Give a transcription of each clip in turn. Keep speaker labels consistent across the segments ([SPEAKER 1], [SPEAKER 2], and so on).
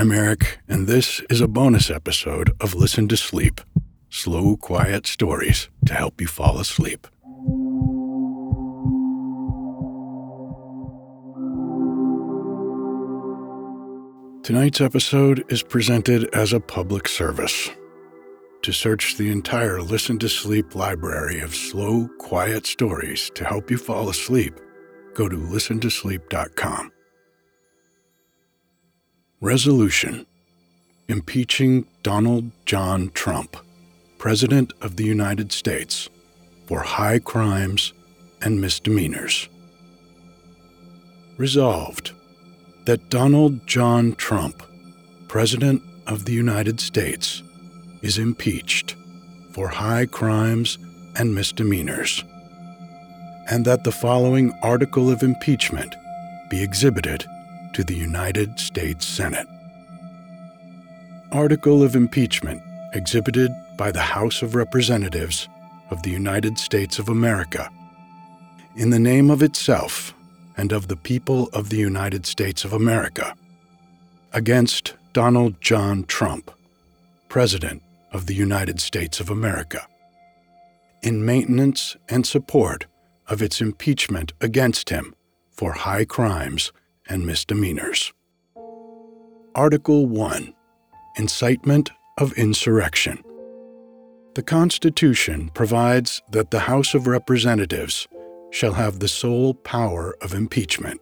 [SPEAKER 1] I'm Eric, and this is a bonus episode of Listen to Sleep slow, quiet stories to help you fall asleep. Tonight's episode is presented as a public service. To search the entire Listen to Sleep library of slow, quiet stories to help you fall asleep, go to listentosleep.com. Resolution Impeaching Donald John Trump, President of the United States, for high crimes and misdemeanors. Resolved that Donald John Trump, President of the United States, is impeached for high crimes and misdemeanors, and that the following article of impeachment be exhibited to the United States Senate. Article of Impeachment exhibited by the House of Representatives of the United States of America. In the name of itself and of the people of the United States of America against Donald John Trump, President of the United States of America, in maintenance and support of its impeachment against him for high crimes and misdemeanors. Article 1 Incitement of Insurrection. The Constitution provides that the House of Representatives shall have the sole power of impeachment,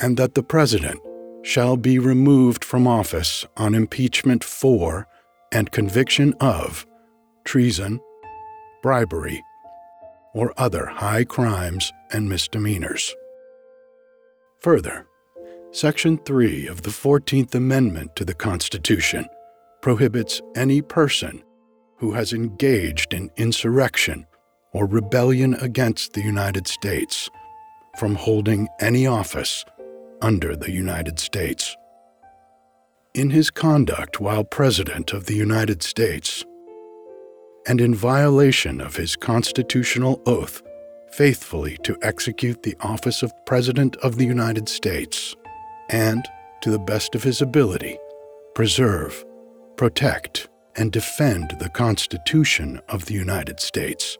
[SPEAKER 1] and that the President shall be removed from office on impeachment for and conviction of treason, bribery, or other high crimes and misdemeanors. Further, Section 3 of the 14th Amendment to the Constitution prohibits any person who has engaged in insurrection or rebellion against the United States from holding any office under the United States. In his conduct while President of the United States, and in violation of his constitutional oath faithfully to execute the office of President of the United States, and, to the best of his ability, preserve, protect, and defend the Constitution of the United States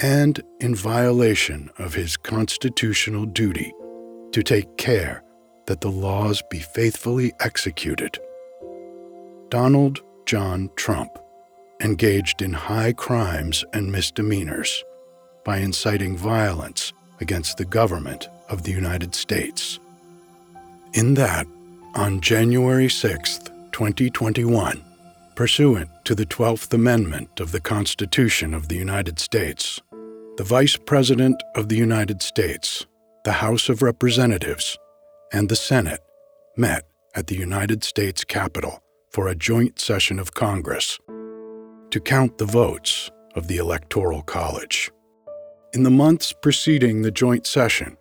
[SPEAKER 1] and in violation of his constitutional duty to take care that the laws be faithfully executed. Donald John Trump engaged in high crimes and misdemeanors by inciting violence against the government of the United States. In that, on January 6, 2021, pursuant to the 12th Amendment of the Constitution of the United States, the Vice President of the United States, the House of Representatives, and the Senate met at the United States Capitol for a joint session of Congress to count the votes of the Electoral College. In the months preceding the joint session,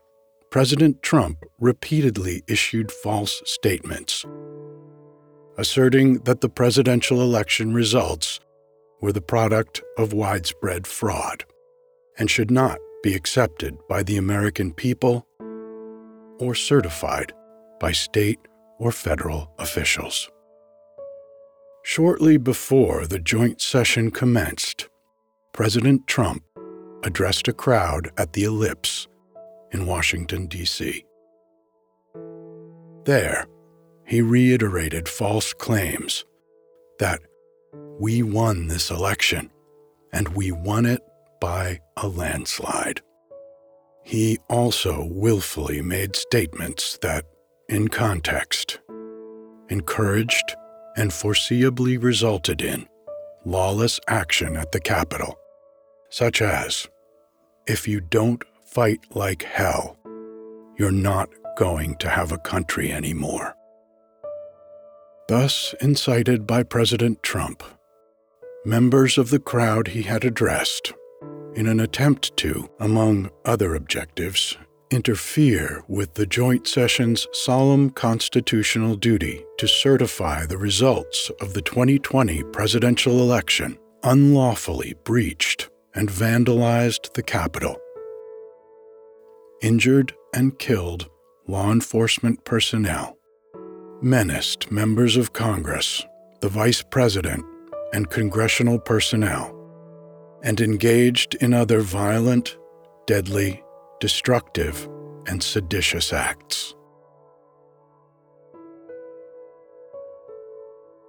[SPEAKER 1] President Trump repeatedly issued false statements, asserting that the presidential election results were the product of widespread fraud and should not be accepted by the American people or certified by state or federal officials. Shortly before the joint session commenced, President Trump addressed a crowd at the Ellipse in Washington, D.C. There, he reiterated false claims that we won this election and we won it by a landslide. He also willfully made statements that, in context, encouraged and foreseeably resulted in lawless action at the Capitol, such as, if you don't fight like hell, you're not going to have a country anymore. Thus incited by President Trump, members of the crowd he had addressed in an attempt to, among other objectives, interfere with the joint session's solemn constitutional duty to certify the results of the 2020 presidential election, unlawfully breached and vandalized the Capitol. Injured and killed law enforcement personnel, menaced members of Congress, the Vice President, and congressional personnel, and engaged in other violent, deadly, destructive, and seditious acts.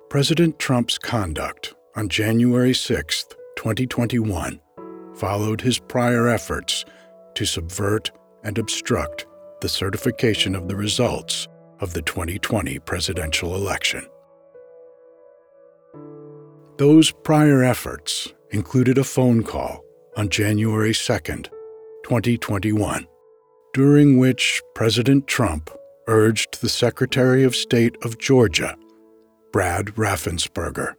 [SPEAKER 1] President Trump's conduct on January 6, 2021, followed his prior efforts to subvert and obstruct the certification of the results of the 2020 presidential election. Those prior efforts included a phone call on January 2, 2021, during which President Trump urged the Secretary of State of Georgia, Brad Raffensperger,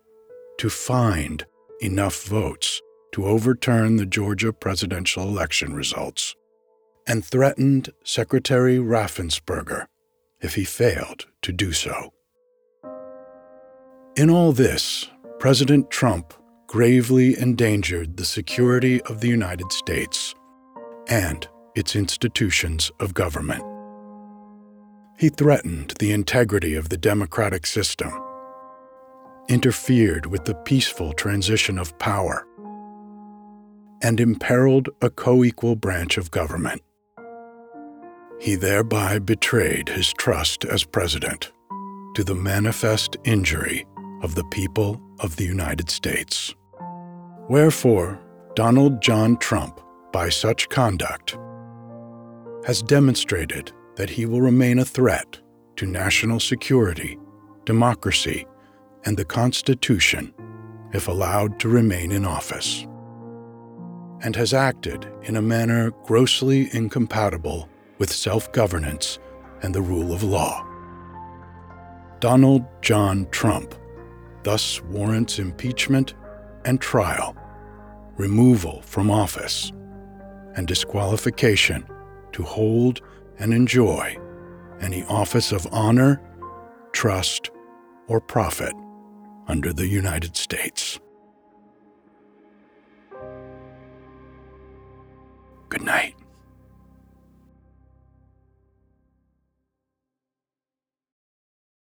[SPEAKER 1] to find enough votes to overturn the Georgia presidential election results, and threatened Secretary Raffensperger if he failed to do so. In all this, President Trump gravely endangered the security of the United States and its institutions of government. He threatened the integrity of the democratic system, interfered with the peaceful transition of power, and imperiled a co equal branch of government. He thereby betrayed his trust as president to the manifest injury of the people of the United States. Wherefore, Donald John Trump, by such conduct, has demonstrated that he will remain a threat to national security, democracy, and the Constitution if allowed to remain in office, and has acted in a manner grossly incompatible with self governance and the rule of law. Donald John Trump thus warrants impeachment and trial, removal from office, and disqualification to hold and enjoy any office of honor, trust, or profit under the United States. Good night.